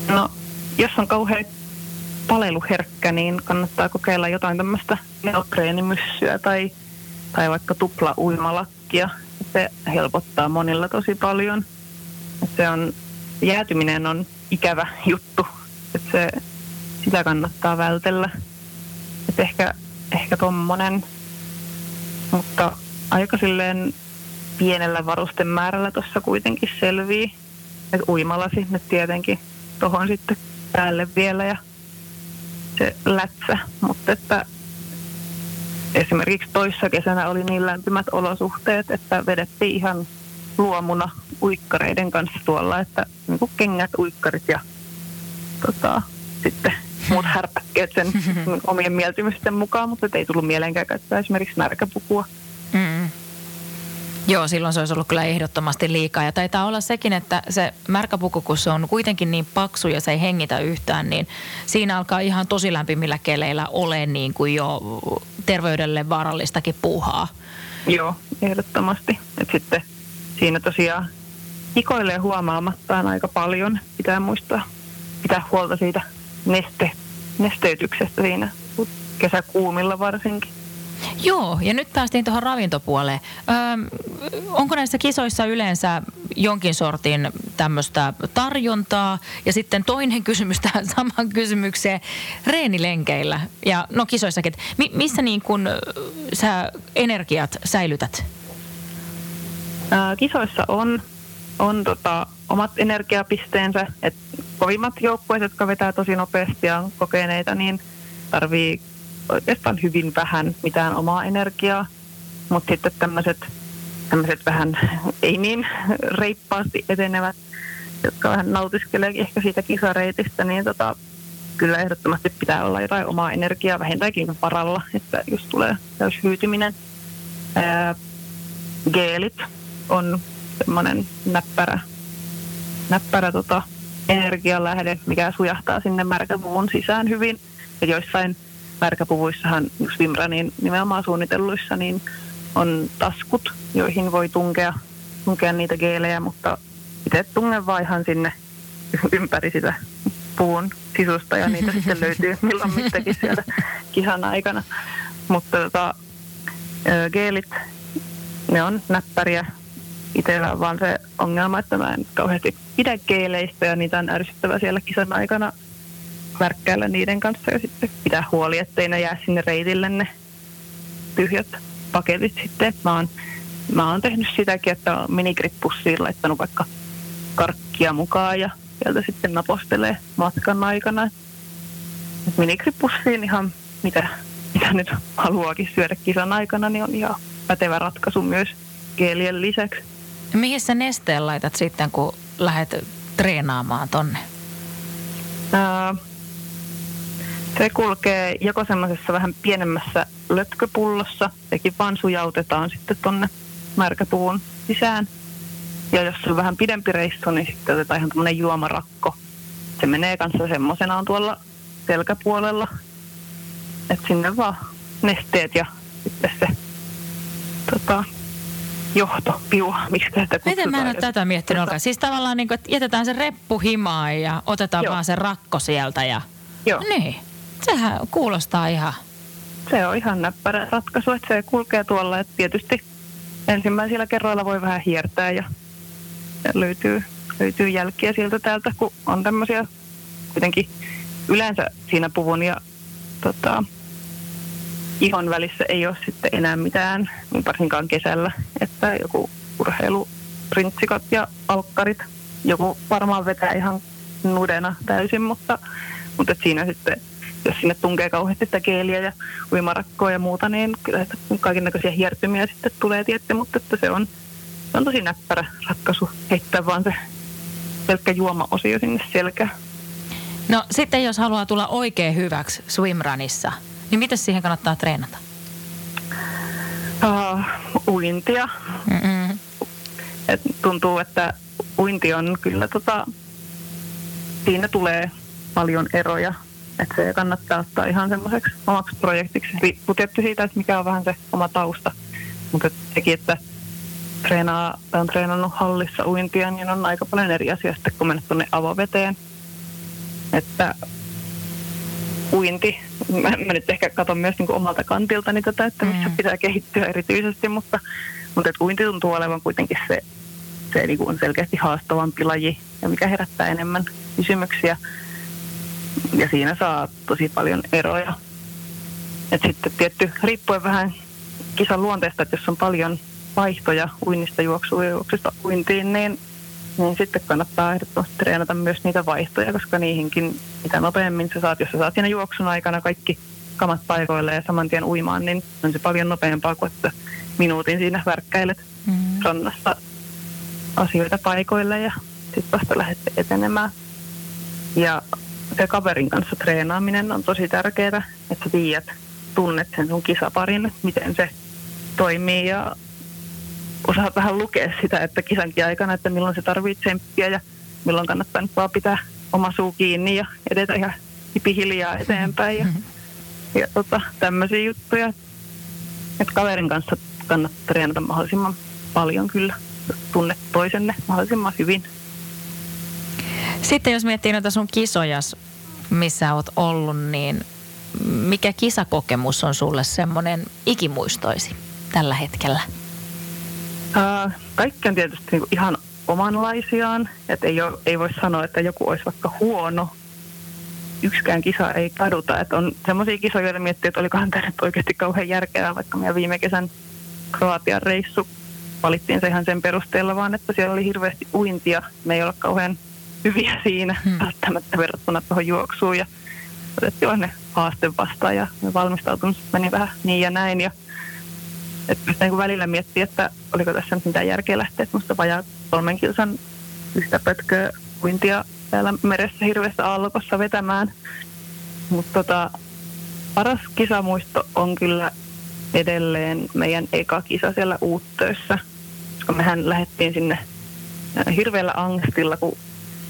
No, jos on kauhean palailuherkkä, niin kannattaa kokeilla jotain tämmöistä neopreenimyssyä tai, tai vaikka tupla uimalakkia. Se helpottaa monilla tosi paljon. Se on jäätyminen on ikävä juttu, että se, sitä kannattaa vältellä. Et ehkä, ehkä tommonen, mutta aika silleen pienellä varustemäärällä tuossa kuitenkin selvii. että uimalasi nyt tietenkin tuohon sitten päälle vielä ja se lätsä, mutta että esimerkiksi toissa kesänä oli niin lämpimät olosuhteet, että vedettiin ihan luomuna uikkareiden kanssa tuolla, että niin kuin kengät, uikkarit ja tota, sitten muut härpäkkeet sen omien mieltymysten mukaan, mutta ei tullut mieleenkään käyttää esimerkiksi märkäpukua. Joo, silloin se olisi ollut kyllä ehdottomasti liikaa. Ja taitaa olla sekin, että se märkäpuku, kun se on kuitenkin niin paksu ja se ei hengitä yhtään, niin siinä alkaa ihan tosi lämpimillä keleillä ole niin kuin jo terveydelle vaarallistakin puuhaa. Joo, ehdottomasti. Et sitten siinä tosiaan hikoilee huomaamattaan aika paljon. Pitää muistaa pitää huolta siitä neste, nesteytyksestä siinä kesäkuumilla varsinkin. Joo, ja nyt päästiin tuohon ravintopuoleen. Öö, onko näissä kisoissa yleensä jonkin sortin tämmöistä tarjontaa? Ja sitten toinen kysymys tähän samaan kysymykseen, reenilenkeillä ja no kisoissakin. Mi- missä niin kun sä energiat säilytät? kisoissa on, on tota, omat energiapisteensä. Et kovimmat joukkueet, jotka vetää tosi nopeasti ja on kokeneita, niin tarvii oikeastaan hyvin vähän mitään omaa energiaa. Mutta sitten tämmöiset tämmöiset vähän ei niin reippaasti etenevät, jotka vähän nautiskelee ehkä siitä kisareitistä, niin tota, kyllä ehdottomasti pitää olla jotain omaa energiaa vähintäänkin varalla, että jos tulee täys hyytyminen. Ää, geelit on semmoinen näppärä, näppärä tota, energialähde, mikä sujahtaa sinne märkäpuvun sisään hyvin. Ja joissain märkäpuvuissahan, Swimrunin nimenomaan suunnitelluissa, niin on taskut, joihin voi tunkea, tunkea niitä geelejä, mutta itse tungen vaihan sinne ympäri sitä puun sisusta ja niitä sitten löytyy milloin mistäkin sieltä kisan aikana. Mutta tota, geelit, ne on näppäriä. Itsellä on vaan se ongelma, että mä en kauheasti pidä geeleistä ja niitä on ärsyttävä siellä kisan aikana värkkäillä niiden kanssa ja sitten pitää huoli, ettei ne jää sinne reitille ne tyhjät paketit sitten. Mä oon, mä oon tehnyt sitäkin, että on minigrippussiin laittanut vaikka karkkia mukaan ja sieltä sitten napostelee matkan aikana. Minigrippussiin ihan mitä, mitä nyt haluaakin syödä kisan aikana, niin on ihan pätevä ratkaisu myös geelien lisäksi. Mihin sä nesteen laitat sitten, kun lähdet treenaamaan tonne? Ää, se kulkee joko semmoisessa vähän pienemmässä lötköpullossa, sekin vaan sujautetaan sitten tonne märkäpuvun sisään. Ja jos on vähän pidempi reissu, niin sitten otetaan ihan tämmöinen juomarakko. Se menee kanssa semmoisenaan tuolla selkäpuolella. Että sinne vaan nesteet ja sitten se tota, johtopiu, miksi tätä Miten mä en ole tätä miettinyt olkaan? Siis tavallaan niin kuin, että jätetään se reppu himaan ja otetaan Joo. vaan se rakko sieltä ja... Joo. Niin. Sehän kuulostaa ihan... Se on ihan näppärä ratkaisu, että se kulkee tuolla. Että tietysti ensimmäisillä kerroilla voi vähän hiertää ja, löytyy, löytyy jälkiä sieltä täältä, kun on tämmöisiä kuitenkin yleensä siinä puvun ja tota, ihon välissä ei ole sitten enää mitään, varsinkaan kesällä, että joku urheiluprintsikat ja alkkarit, joku varmaan vetää ihan nudena täysin, mutta, mutta siinä sitten jos sinne tunkee kauheasti sitä keeliä ja uimarakkoa ja muuta, niin kyllä kaiken näköisiä hiertymiä sitten tulee tietty, mutta että se on, se on tosi näppärä ratkaisu heittää vaan se pelkkä juoma-osio sinne selkään. No sitten jos haluaa tulla oikein hyväksi swimrunissa, niin miten siihen kannattaa treenata? Uh, uintia. Et tuntuu, että uinti on kyllä tota, siinä tulee paljon eroja että se kannattaa ottaa ihan semmoiseksi omaksi projektiksi. Riippuu tietysti siitä, että mikä on vähän se oma tausta. Mutta sekin, että treenaa, on treenannut hallissa uintia, niin on aika paljon eri asioista sitten, kun mennä tuonne avoveteen. Että uinti, mä, mä nyt ehkä katson myös niin omalta kantiltani tätä, että missä mm. pitää kehittyä erityisesti, mutta, mutta että uinti tuntuu olevan kuitenkin se, se niin kuin on selkeästi haastavampi laji ja mikä herättää enemmän kysymyksiä ja siinä saa tosi paljon eroja. Et sitten tietty, riippuen vähän kisan luonteesta, että jos on paljon vaihtoja uinnista juoksua ja juoksusta uintiin, niin, niin sitten kannattaa ehdottomasti treenata myös niitä vaihtoja, koska niihinkin mitä nopeammin sä saat, jos sä saat siinä juoksun aikana kaikki kamat paikoille ja saman tien uimaan, niin on se paljon nopeampaa kuin että minuutin siinä värkkäilet mm. rannassa asioita paikoille ja sitten vasta lähdet etenemään. Ja kaverin kanssa treenaaminen on tosi tärkeää, että tiedät, tunnet sen sun kisaparin, miten se toimii ja osaat vähän lukea sitä, että kisankin aikana, että milloin se tarvitsee tsemppiä ja milloin kannattaa nyt vaan pitää oma suu kiinni ja edetä ihan hiljaa eteenpäin ja, ja tota, tämmöisiä juttuja. Että kaverin kanssa kannattaa treenata mahdollisimman paljon kyllä, tunnet toisenne mahdollisimman hyvin. Sitten jos miettii noita sun kisojas, missä oot ollut, niin mikä kisakokemus on sulle semmoinen ikimuistoisi tällä hetkellä? Uh, kaikki on tietysti niinku ihan omanlaisiaan. Että ei, ole, ei voi sanoa, että joku olisi vaikka huono. Yksikään kisa ei kaduta. Että on semmoisia kisoja, joita miettii, että olikohan tämä oikeasti kauhean järkevää, vaikka meidän viime kesän Kroatian reissu valittiin se ihan sen perusteella, vaan että siellä oli hirveästi uintia. Me ei ole kauhean hyviä siinä hmm. välttämättä verrattuna tuohon juoksuun ja otettiin ne haaste vastaan ja valmistautumiset meni vähän niin ja näin. Ja, että niin välillä miettii, että oliko tässä nyt mitään järkeä lähteä, että musta vajaa kolmen kilsan yhtä pötköä uintia täällä meressä hirveässä aallokossa vetämään. Mutta tota, paras kisamuisto on kyllä edelleen meidän eka kisa siellä Uuttöössä, koska mehän lähdettiin sinne hirveällä angstilla, kun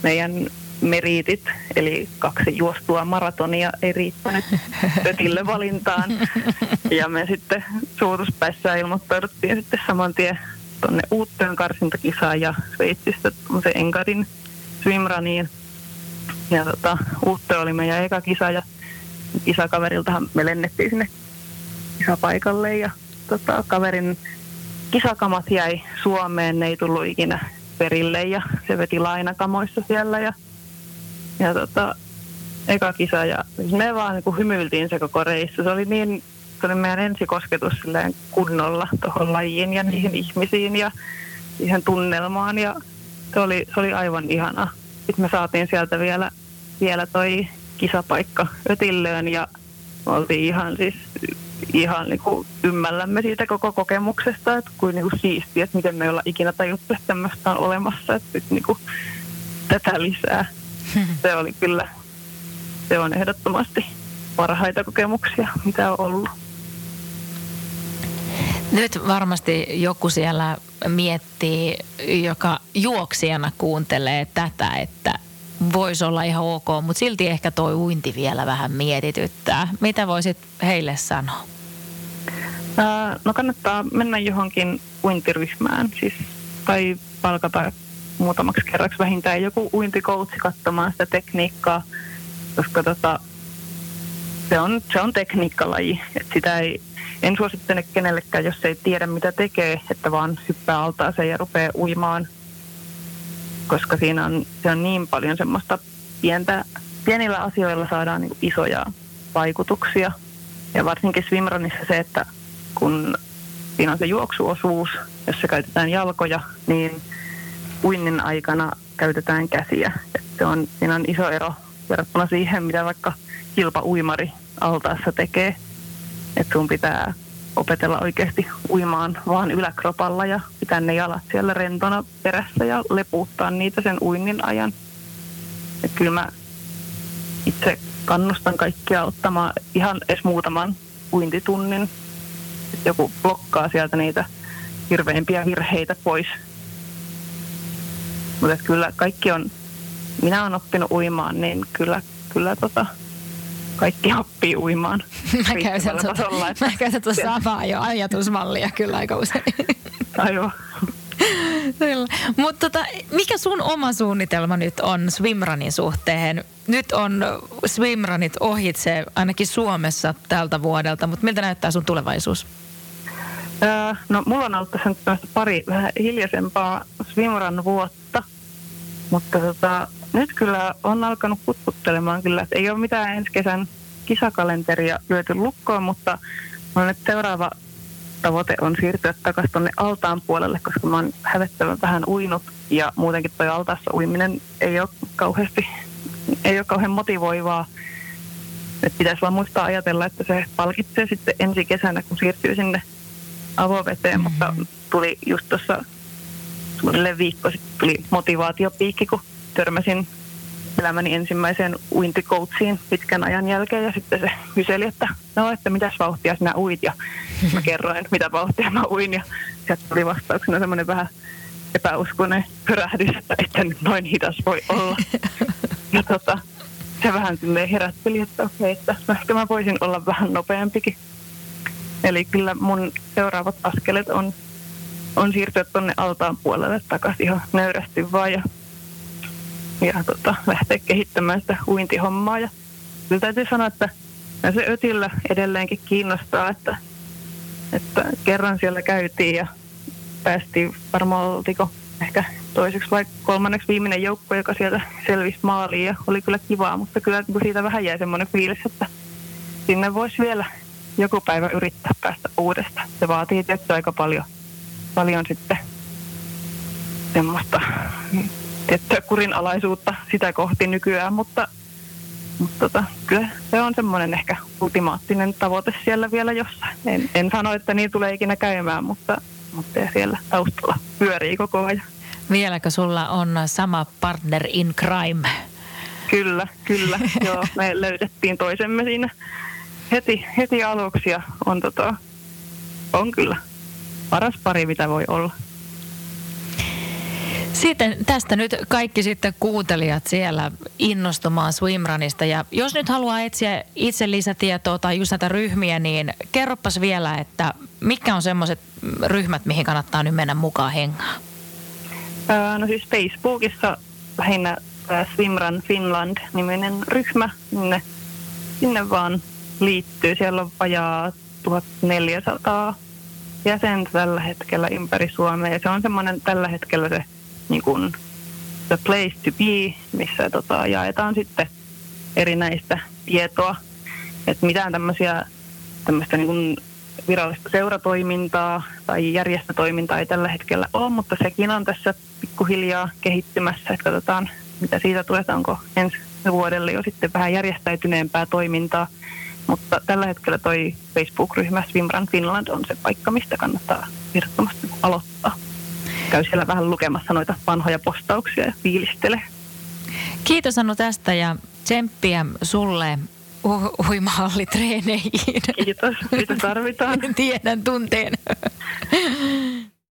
meidän meriitit, eli kaksi juostua maratonia ei riittänyt pötille valintaan. Ja me sitten suutuspäissä ilmoittauduttiin sitten saman tien tuonne Uuttöön karsintakisaan ja Sveitsistä tuommoisen Enkarin swimraniin. Ja tota, Uuttö oli meidän eka kisa ja kisakaveriltahan me lennettiin sinne kisapaikalle ja tota, kaverin kisakamat jäi Suomeen, ne ei tullut ikinä perille ja se veti lainakamoissa siellä ja, ja tota, eka kisa ja siis me vaan niin kuin hymyiltiin se koko reissu. Se oli niin, se oli meidän ensikosketus silleen kunnolla tuohon lajiin ja niihin ihmisiin ja siihen tunnelmaan ja se oli, se oli aivan ihana. Sitten me saatiin sieltä vielä, vielä toi kisapaikka Ötillöön ja me oltiin ihan siis ihan niin kuin ymmällämme siitä koko kokemuksesta, että kuin, niin kuin siistiä, että miten me ei olla ikinä tajuttu, että tämmöistä on olemassa, että nyt niin kuin tätä lisää. Se oli kyllä, se on ehdottomasti parhaita kokemuksia, mitä on ollut. Nyt varmasti joku siellä miettii, joka juoksijana kuuntelee tätä, että voisi olla ihan ok, mutta silti ehkä toi uinti vielä vähän mietityttää. Mitä voisit heille sanoa? no kannattaa mennä johonkin uintiryhmään, siis, tai palkata muutamaksi kerraksi vähintään joku uintikoutsi katsomaan sitä tekniikkaa, koska tota, se, on, se on tekniikkalaji. Et sitä ei, en suosittele kenellekään, jos ei tiedä mitä tekee, että vaan hyppää altaaseen ja rupeaa uimaan, koska siinä on, se on niin paljon semmoista pientä, pienillä asioilla saadaan niin isoja vaikutuksia. Ja varsinkin swimrunissa se, että kun siinä on se juoksuosuus, jossa käytetään jalkoja, niin uinnin aikana käytetään käsiä. Se on, siinä on iso ero verrattuna siihen, mitä vaikka kilpauimari altaassa tekee. Että sun pitää opetella oikeasti uimaan vaan yläkropalla ja pitää ne jalat siellä rentona perässä ja leputtaa niitä sen uinnin ajan. Et kyllä mä itse kannustan kaikkia ottamaan ihan edes muutaman uintitunnin joku blokkaa sieltä niitä hirveimpiä virheitä pois. Mutta kyllä kaikki on, minä olen oppinut uimaan, niin kyllä, kyllä tota, kaikki oppii uimaan. mä käytän tuota, mä käytän tuota samaa jo ajatusmallia kyllä aika usein. Aivan. Mutta tota, mikä sun oma suunnitelma nyt on swimrunin suhteen? Nyt on swimrunit ohitse ainakin Suomessa tältä vuodelta, mutta miltä näyttää sun tulevaisuus? no mulla on ollut tässä pari vähän hiljaisempaa swimrun vuotta, mutta tota, nyt kyllä on alkanut kutkuttelemaan kyllä, että ei ole mitään ensi kesän kisakalenteria lyöty lukkoon, mutta on nyt seuraava tavoite on siirtyä takaisin tuonne altaan puolelle, koska mä oon hävettävän vähän uinut ja muutenkin toi altaassa uiminen ei ole kauheasti, ei ole kauhean motivoivaa. Et pitäisi vaan muistaa ajatella, että se palkitsee sitten ensi kesänä, kun siirtyy sinne avoveteen, mm-hmm. mutta tuli just tuossa suunnilleen viikko sitten tuli motivaatiopiikki, kun törmäsin elämäni ensimmäiseen uintikoutsiin pitkän ajan jälkeen ja sitten se kyseli, että no, että mitäs vauhtia sinä uit ja mä kerroin, mitä vauhtia mä uin ja sieltä tuli vastauksena semmoinen vähän epäuskoinen pyrähdys, että että nyt noin hidas voi olla. Ja tota, se vähän herätteli, että okei, että no ehkä mä voisin olla vähän nopeampikin. Eli kyllä mun seuraavat askelet on, on siirtyä tuonne altaan puolelle takaisin ihan nöyrästi vaan ja, ja tota, lähteä kehittämään sitä uintihommaa. Ja kyllä täytyy sanoa, että se ötillä edelleenkin kiinnostaa, että, että kerran siellä käytiin ja päästiin varmaan oltiko ehkä toiseksi vai kolmanneksi viimeinen joukko, joka sieltä selvisi maaliin ja oli kyllä kivaa, mutta kyllä siitä vähän jäi semmoinen fiilis, että sinne voisi vielä joku päivä yrittää päästä uudestaan. Se vaatii tietysti aika paljon paljon sitten semmoista tiettyä kurinalaisuutta sitä kohti nykyään, mutta, mutta tota, kyllä se on semmoinen ehkä ultimaattinen tavoite siellä vielä jossain. En, en sano, että niin tulee ikinä käymään, mutta, mutta siellä taustalla pyörii koko ajan. Vieläkö sulla on sama partner in crime? Kyllä, kyllä. Joo, me löydettiin toisemme siinä heti, heti aluksi ja on, tota, on kyllä paras pari, mitä voi olla. Sitten tästä nyt kaikki sitten kuuntelijat siellä innostumaan Swimranista. Ja jos nyt haluaa etsiä itse lisätietoa tai just näitä ryhmiä, niin kerropas vielä, että mitkä on semmoiset ryhmät, mihin kannattaa nyt mennä mukaan hengaan? no siis Facebookissa lähinnä Swimran Finland-niminen ryhmä, sinne, sinne vaan liittyy. Siellä on vajaa 1400 jäsentä tällä hetkellä ympäri Suomea ja se on semmoinen tällä hetkellä se niin kuin the place to be, missä tota, jaetaan sitten erinäistä tietoa. Että mitään tämmöisiä tämmöistä niin kuin virallista seuratoimintaa tai järjestötoimintaa ei tällä hetkellä ole, mutta sekin on tässä pikkuhiljaa kehittymässä, että katsotaan mitä siitä tulee, onko ensi vuodelle jo sitten vähän järjestäytyneempää toimintaa. Mutta tällä hetkellä toi Facebook-ryhmä Swimrun Finland on se paikka, mistä kannattaa virttomasti aloittaa käy siellä vähän lukemassa noita vanhoja postauksia ja fiilistele. Kiitos Anu tästä ja tsemppiä sulle hu- huimahallitreeneihin. Kiitos, mitä tarvitaan. Tiedän tunteen.